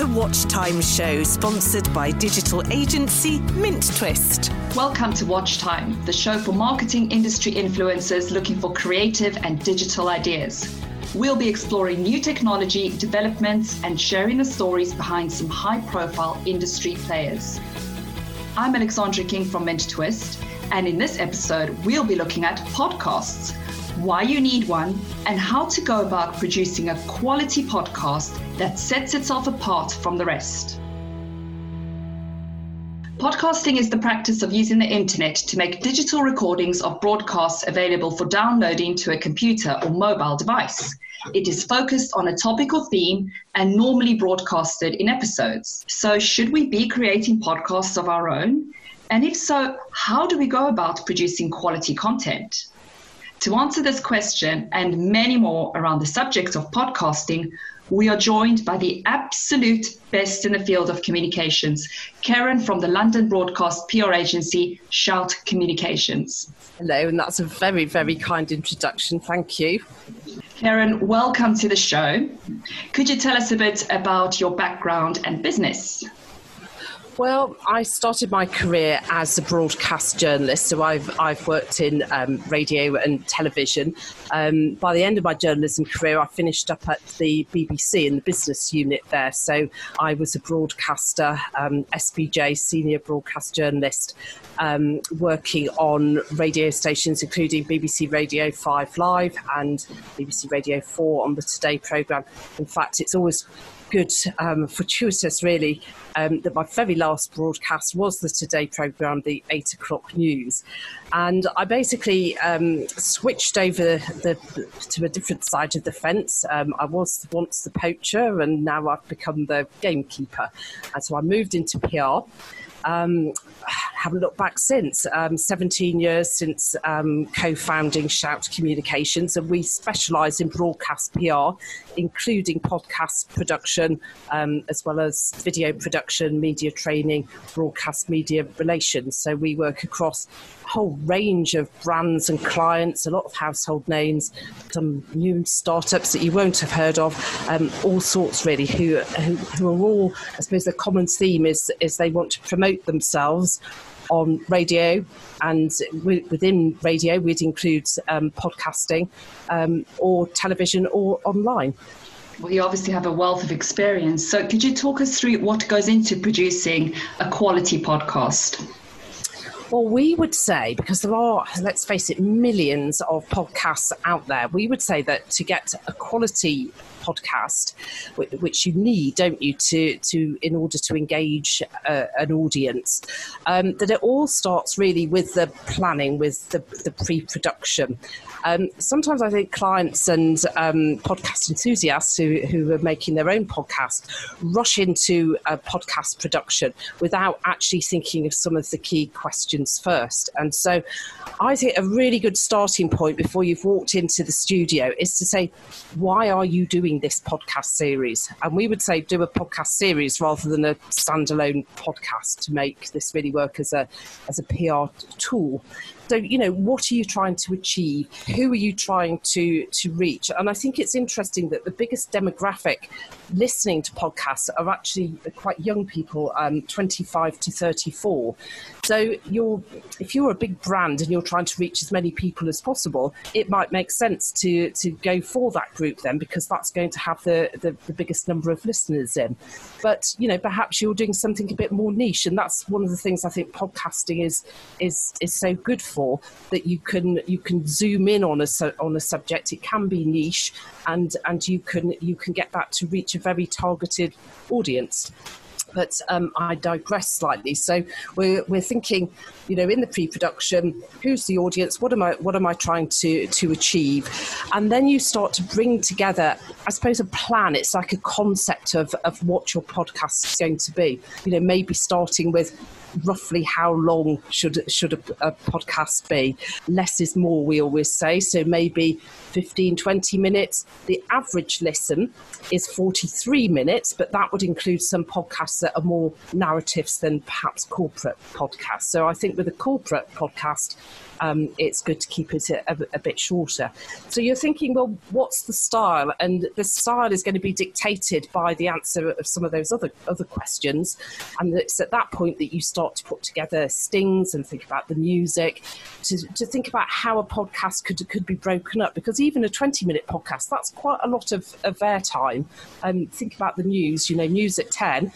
The Watch Time Show, sponsored by digital agency Mint Twist. Welcome to Watch Time, the show for marketing industry influencers looking for creative and digital ideas. We'll be exploring new technology developments and sharing the stories behind some high profile industry players. I'm Alexandra King from Mint Twist, and in this episode, we'll be looking at podcasts why you need one, and how to go about producing a quality podcast that sets itself apart from the rest. Podcasting is the practice of using the internet to make digital recordings of broadcasts available for downloading to a computer or mobile device. It is focused on a topic or theme and normally broadcasted in episodes. So, should we be creating podcasts of our own? And if so, how do we go about producing quality content? To answer this question and many more around the subject of podcasting, we are joined by the absolute best in the field of communications, Karen from the London broadcast PR agency Shout Communications. Hello, and that's a very, very kind introduction. Thank you. Karen, welcome to the show. Could you tell us a bit about your background and business? Well, I started my career as a broadcast journalist, so I've I've worked in um, radio and television. Um, by the end of my journalism career, I finished up at the BBC in the business unit there. So I was a broadcaster, um, SBJ, senior broadcast journalist, um, working on radio stations including BBC Radio Five Live and BBC Radio Four on the Today programme. In fact, it's always good, um, fortuitous really, um, that my very last broadcast was the Today programme, the 8 o'clock news. And I basically um, switched over the, to a different side of the fence. Um, I was once the poacher and now I've become the gamekeeper. And so I moved into PR. Um, haven't looked back since. Um, 17 years since um, co founding Shout Communications, and we specialise in broadcast PR, including podcast production, um, as well as video production, media training, broadcast media relations. So we work across a whole range of brands and clients, a lot of household names, some new startups that you won't have heard of, um, all sorts really, who, who, who are all, I suppose the common theme is, is they want to promote themselves on radio, and within radio, we'd include um, podcasting um, or television or online. Well, you obviously have a wealth of experience. So, could you talk us through what goes into producing a quality podcast? Well, we would say, because there are, let's face it, millions of podcasts out there, we would say that to get a quality podcast, which you need, don't you, to to in order to engage uh, an audience. Um, that it all starts really with the planning, with the, the pre-production. Um, sometimes I think clients and um, podcast enthusiasts who, who are making their own podcast rush into a podcast production without actually thinking of some of the key questions first. And so I think a really good starting point before you've walked into the studio is to say, why are you doing this podcast series? And we would say do a podcast series rather than a standalone podcast to make this really work as a as a PR tool. So, you know, what are you trying to achieve? Who are you trying to, to reach? And I think it's interesting that the biggest demographic listening to podcasts are actually quite young people, um, 25 to 34. So you're, if you're a big brand and you're trying to reach as many people as possible, it might make sense to, to go for that group then because that's going to have the, the, the biggest number of listeners in. But, you know, perhaps you're doing something a bit more niche. And that's one of the things I think podcasting is, is, is so good for that you can you can zoom in on a on a subject. It can be niche, and and you can you can get that to reach a very targeted audience but um, I digress slightly. So we're, we're thinking, you know, in the pre-production, who's the audience? What am I what am I trying to to achieve? And then you start to bring together, I suppose, a plan. It's like a concept of of what your podcast is going to be. You know, maybe starting with roughly how long should should a, a, podcast be? Less is more, we always say. So maybe 15, 20 minutes. The average listen is 43 minutes, but that would include some podcasts that are more narratives than perhaps corporate podcasts. So I think with a corporate podcast, um, it's good to keep it a, a, bit shorter. So you're thinking, well, what's the style? And the style is going to be dictated by the answer of some of those other other questions. And it's at that point that you start to put together stings and think about the music, to, to think about how a podcast could could be broken up. Because even a 20 minute podcast, that's quite a lot of, of airtime. Um, think about the news, you know, news at 10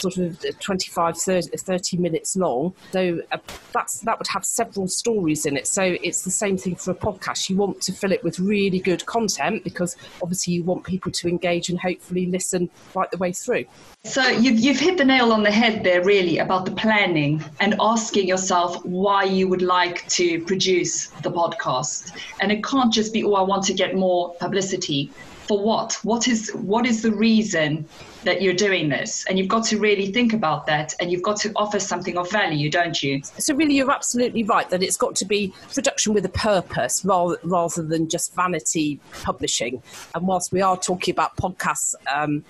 sort of 25, 30, 30 minutes long. So uh, that's that would have several stories in it. So it's the same thing for a podcast. You want to fill it with really good content because obviously you want people to engage and hopefully listen right the way through. So you've, you've hit the nail on the head there, really, about the planning and asking yourself why you would like to produce the podcast. And it can't just be, oh, I want to get more publicity for what? What is what is the reason that you're doing this? And you've got to really think about that and you've got to offer something of value, don't you? So really you're absolutely right that it's got to be production with a purpose rather rather than just vanity publishing. And whilst we are talking about podcasts, um,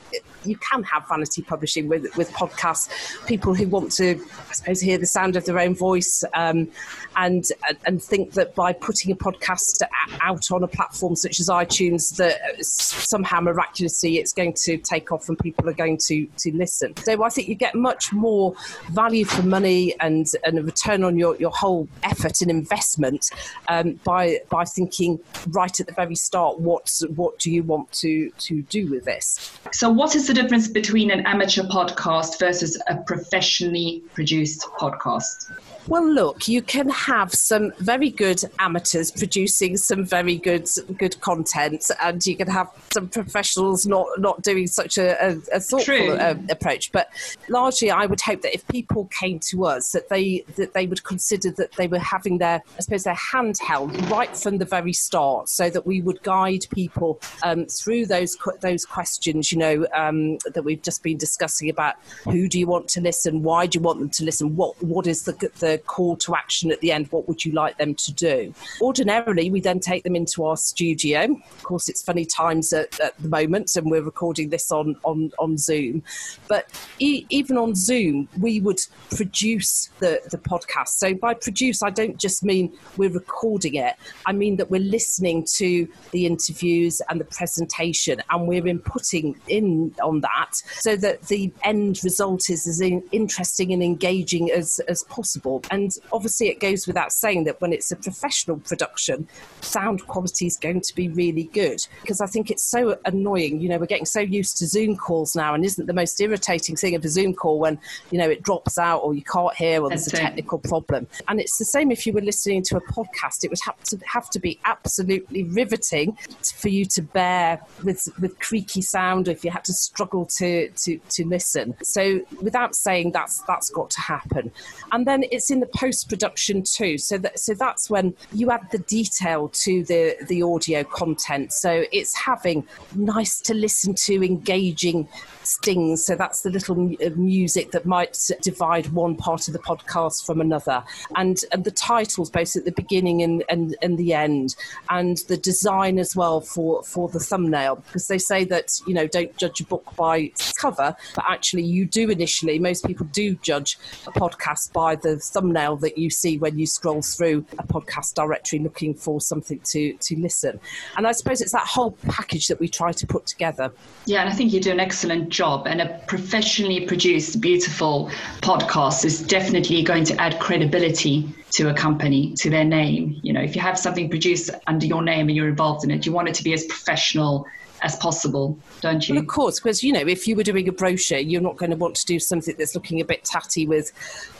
you can have vanity publishing with with podcasts, people who want to I suppose hear the sound of their own voice um, and and think that by putting a podcast out on a platform such as iTunes that somehow miraculously it's going to take off and people are going to, to listen. So I think you get much more value for money and, and a return on your, your whole effort and investment um, by by thinking right at the very start what what do you want to to do with this. So what is the difference between an amateur podcast versus a professionally produced podcast? Well, look, you can have some very good amateurs producing some very good good content, and you can have some professionals not not doing such a, a, a thoughtful uh, approach. But largely, I would hope that if people came to us, that they that they would consider that they were having their, I suppose, their handheld right from the very start, so that we would guide people um, through those those questions. You know um, that we've just been discussing about who do you want to listen, why do you want them to listen, what what is the the call to action at the end. What would you like them to do? Ordinarily, we then take them into our studio. Of course, it's funny times at, at the moment, and we're recording this on, on, on Zoom. But e- even on Zoom, we would produce the, the podcast. So by produce, I don't just mean we're recording it, I mean that we're listening to the interviews and the presentation, and we're inputting in on that so that the end result is as in, interesting and engaging as, as possible. And obviously, it goes without saying that when it's a professional production, sound quality is going to be really good. Because I think it's so annoying. You know, we're getting so used to Zoom calls now, and isn't the most irritating thing of a Zoom call when, you know, it drops out or you can't hear or there's a technical problem. And it's the same if you were listening to a podcast. It would have to have to be absolutely riveting for you to bear with with creaky sound if you had to struggle to to, to listen. So without saying that's that's got to happen. And then it's in the post production too. So that so that's when you add the detail to the the audio content. So it's having nice to listen to, engaging stings. So that's the little uh, music that might divide one part of the podcast from another, and and the titles both at the beginning and and, and the end, and the design as well for for the thumbnail because they say that you know don't judge a book by its cover, but actually you do initially. Most people do judge a podcast by the thumbnail that you see when you scroll through a podcast directory looking for something to, to listen. And I suppose it's that whole package that we try to put together. Yeah, and I think you do an excellent job. And a professionally produced, beautiful podcast is definitely going to add credibility to a company, to their name. You know, if you have something produced under your name and you're involved in it, you want it to be as professional as possible, don't you? Well, of course, because you know, if you were doing a brochure, you're not going to want to do something that's looking a bit tatty with,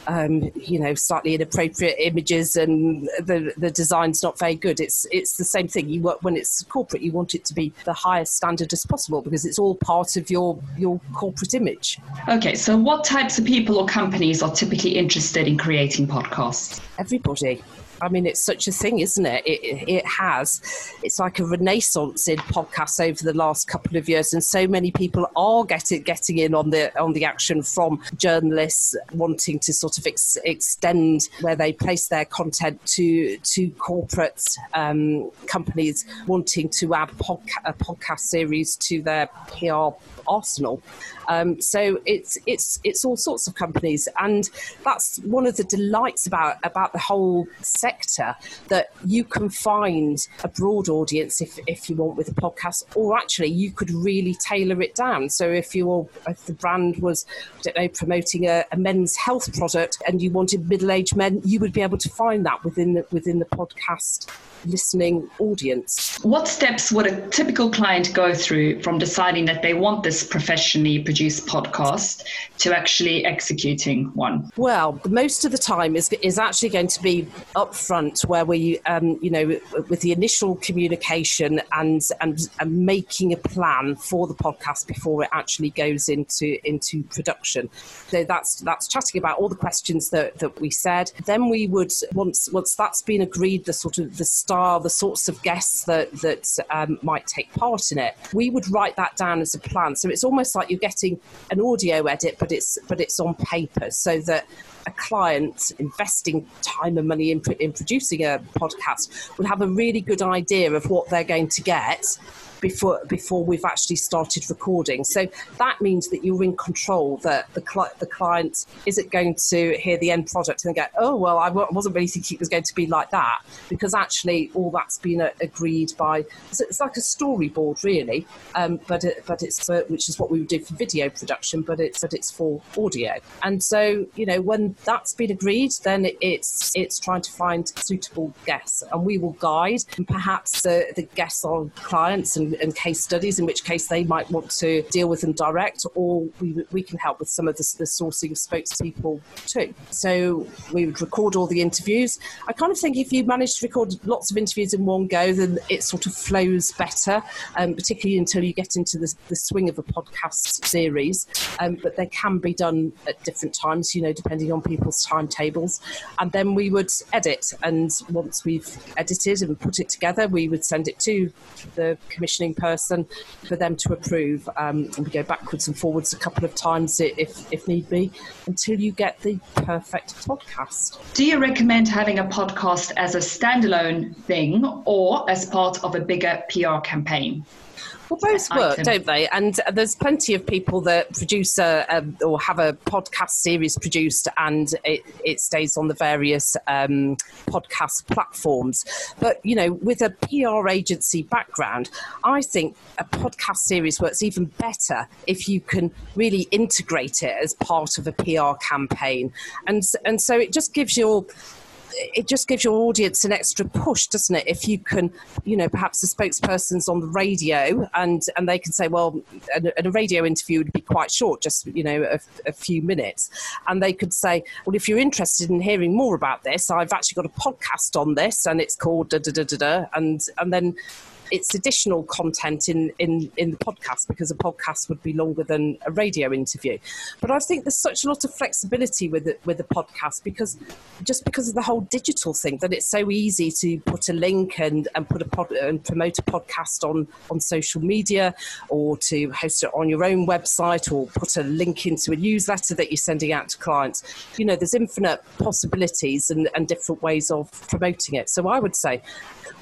um, you know, slightly inappropriate images and the the design's not very good. It's it's the same thing. You work when it's corporate, you want it to be the highest standard as possible because it's all part of your your corporate image. Okay, so what types of people or companies are typically interested in creating podcasts? Everybody. I mean, it's such a thing, isn't it? It, it has. It's like a renaissance in podcasts over the last couple of years, and so many people are getting getting in on the on the action from journalists wanting to sort of ex- extend where they place their content to to corporate um, companies wanting to add podca- a podcast series to their PR arsenal. Um, so it's it's it's all sorts of companies, and that's one of the delights about about the whole sector sector that you can find a broad audience if, if you want with a podcast, or actually you could really tailor it down. So if you if the brand was, I don't know, promoting a, a men's health product and you wanted middle-aged men, you would be able to find that within the, within the podcast listening audience. What steps would a typical client go through from deciding that they want this professionally produced podcast to actually executing one? Well, most of the time is is actually going to be upfront, where we, um, you know, with the initial communication and, and and making a plan for the podcast before it actually goes into into production. So that's that's chatting about all the questions that, that we said. Then we would once once that's been agreed, the sort of the star, the sorts of guests that that um, might take part in it. We would write that down as a plan. So it's almost like you're getting an audio edit, but it's but it's on paper, so that a client investing time and money in, in producing a podcast would have a really good idea of what they're going to get before before we've actually started recording. So that means that you're in control. That the the client isn't going to hear the end product and go, "Oh well, I w- wasn't really thinking it was going to be like that," because actually all that's been uh, agreed by. It's, like a storyboard, really, um, but it, but it's for, which is what we would do for video production, but it's but it's for audio. And so you know when that's been agreed, then it's it's trying to find suitable guests, and we will guide and perhaps uh, the guests are clients and and, case studies, in which case they might want to deal with them direct, or we, we can help with some of the, the sourcing of spokespeople too. So we would record all the interviews. I kind of think if you manage to record lots of interviews in one go, then it sort of flows better, um, particularly until you get into the, the swing of a podcast series. Um, but they can be done at different times, you know, depending on people's timetables. And then we would edit, and once we've edited and put it together, we would send it to the commission commissioning person for them to approve. Um, we go backwards and forwards a couple of times if, if need be until you get the perfect podcast. Do you recommend having a podcast as a standalone thing or as part of a bigger PR campaign? Well, both work, item. don't they? And there's plenty of people that produce a, or have a podcast series produced, and it, it stays on the various um, podcast platforms. But you know, with a PR agency background, I think a podcast series works even better if you can really integrate it as part of a PR campaign, and and so it just gives you it just gives your audience an extra push, doesn't it? If you can, you know, perhaps the spokesperson's on the radio and and they can say, well, a, a radio interview would be quite short, just you know, a, a, few minutes, and they could say, well, if you're interested in hearing more about this, I've actually got a podcast on this, and it's called da da da da da, and and then it's additional content in, in, in the podcast because a podcast would be longer than a radio interview. But I think there's such a lot of flexibility with it, with the podcast because just because of the whole digital thing that it's so easy to put a link and, and put a pod, and promote a podcast on, on social media or to host it on your own website or put a link into a newsletter that you're sending out to clients. You know, there's infinite possibilities and, and different ways of promoting it. So I would say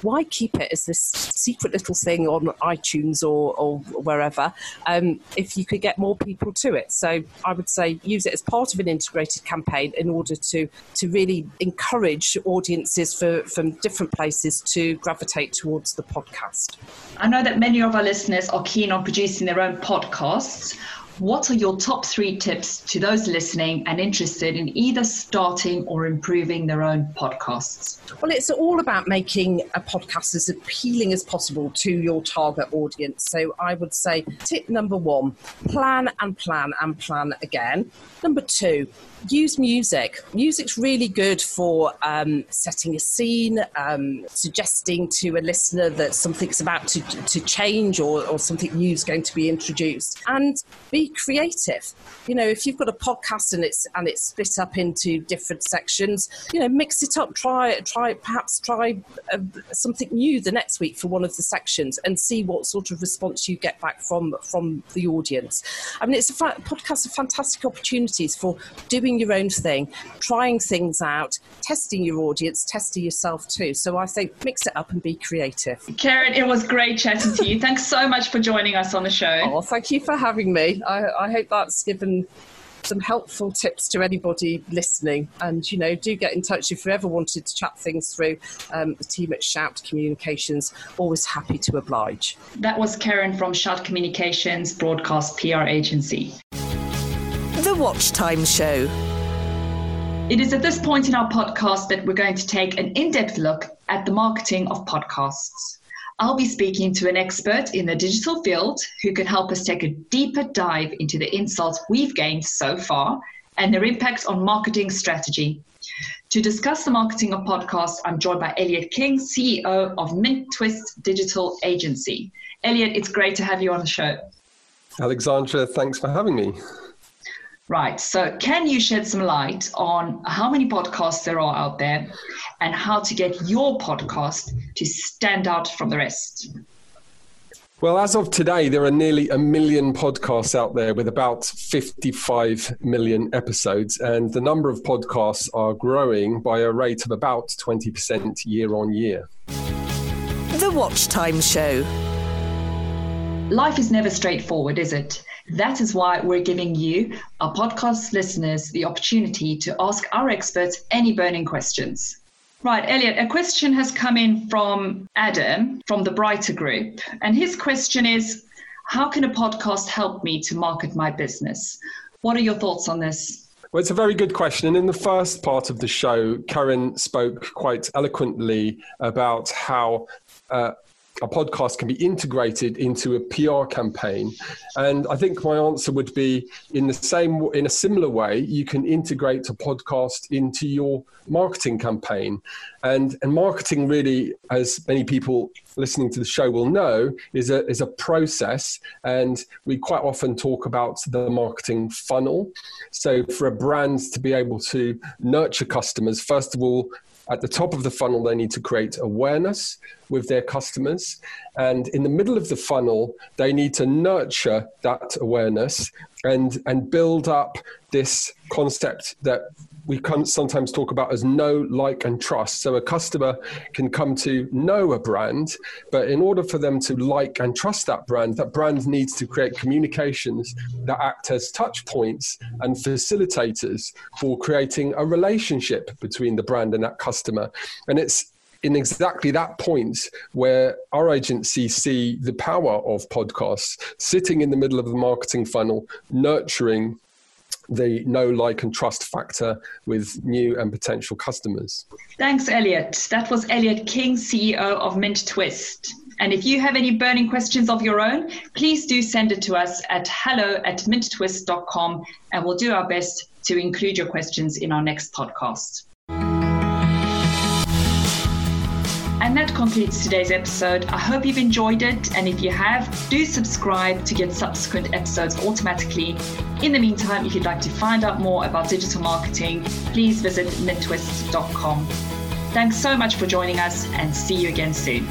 why keep it as this secret little thing on iTunes or, or wherever um, if you could get more people to it? So I would say use it as part of an integrated campaign in order to, to really encourage audiences for, from different places to gravitate towards the podcast. I know that many of our listeners are keen on producing their own podcasts. What are your top three tips to those listening and interested in either starting or improving their own podcasts? Well, it's all about making a podcast as appealing as possible to your target audience. So I would say tip number one plan and plan and plan again. Number two, use music. Music's really good for um, setting a scene, um, suggesting to a listener that something's about to, to change or, or something new is going to be introduced. And be creative. You know, if you've got a podcast and it's and it's split up into different sections, you know, mix it up. Try try perhaps try uh, something new the next week for one of the sections and see what sort of response you get back from from the audience. I mean, it's a fa- podcast of fantastic opportunities for doing doing your own thing, trying things out, testing your audience, testing yourself too. So I think mix it up and be creative. Karen, it was great chatting to you. Thanks so much for joining us on the show. Oh, thank you for having me. I, I hope that's given some helpful tips to anybody listening. And, you know, do get in touch if you ever wanted to chat things through. Um, the team at Shout Communications, always happy to oblige. That was Karen from Shout Communications Broadcast PR Agency. The Watch Time Show. It is at this point in our podcast that we're going to take an in depth look at the marketing of podcasts. I'll be speaking to an expert in the digital field who can help us take a deeper dive into the insights we've gained so far and their impact on marketing strategy. To discuss the marketing of podcasts, I'm joined by Elliot King, CEO of Mint Twist Digital Agency. Elliot, it's great to have you on the show. Alexandra, thanks for having me. Right. So, can you shed some light on how many podcasts there are out there and how to get your podcast to stand out from the rest? Well, as of today, there are nearly a million podcasts out there with about 55 million episodes, and the number of podcasts are growing by a rate of about 20% year on year. The Watch Time Show. Life is never straightforward, is it? That is why we're giving you, our podcast listeners, the opportunity to ask our experts any burning questions. Right, Elliot, a question has come in from Adam from the Brighter Group. And his question is How can a podcast help me to market my business? What are your thoughts on this? Well, it's a very good question. And in the first part of the show, Karen spoke quite eloquently about how uh, a podcast can be integrated into a PR campaign. And I think my answer would be in the same, in a similar way, you can integrate a podcast into your marketing campaign. And, and marketing really, as many people listening to the show will know, is a, is a process. And we quite often talk about the marketing funnel. So for a brand to be able to nurture customers, first of all, at the top of the funnel, they need to create awareness with their customers. And in the middle of the funnel, they need to nurture that awareness and, and build up this concept that we sometimes talk about as know, like, and trust. So a customer can come to know a brand, but in order for them to like and trust that brand, that brand needs to create communications that act as touch points and facilitators for creating a relationship between the brand and that customer. And it's in exactly that point where our agency see the power of podcasts sitting in the middle of the marketing funnel, nurturing the know, like, and trust factor with new and potential customers. Thanks, Elliot. That was Elliot King, CEO of Mint Twist. And if you have any burning questions of your own, please do send it to us at hello at minttwist.com and we'll do our best to include your questions in our next podcast. And that concludes today's episode. I hope you've enjoyed it. And if you have, do subscribe to get subsequent episodes automatically. In the meantime, if you'd like to find out more about digital marketing, please visit minttwist.com. Thanks so much for joining us and see you again soon.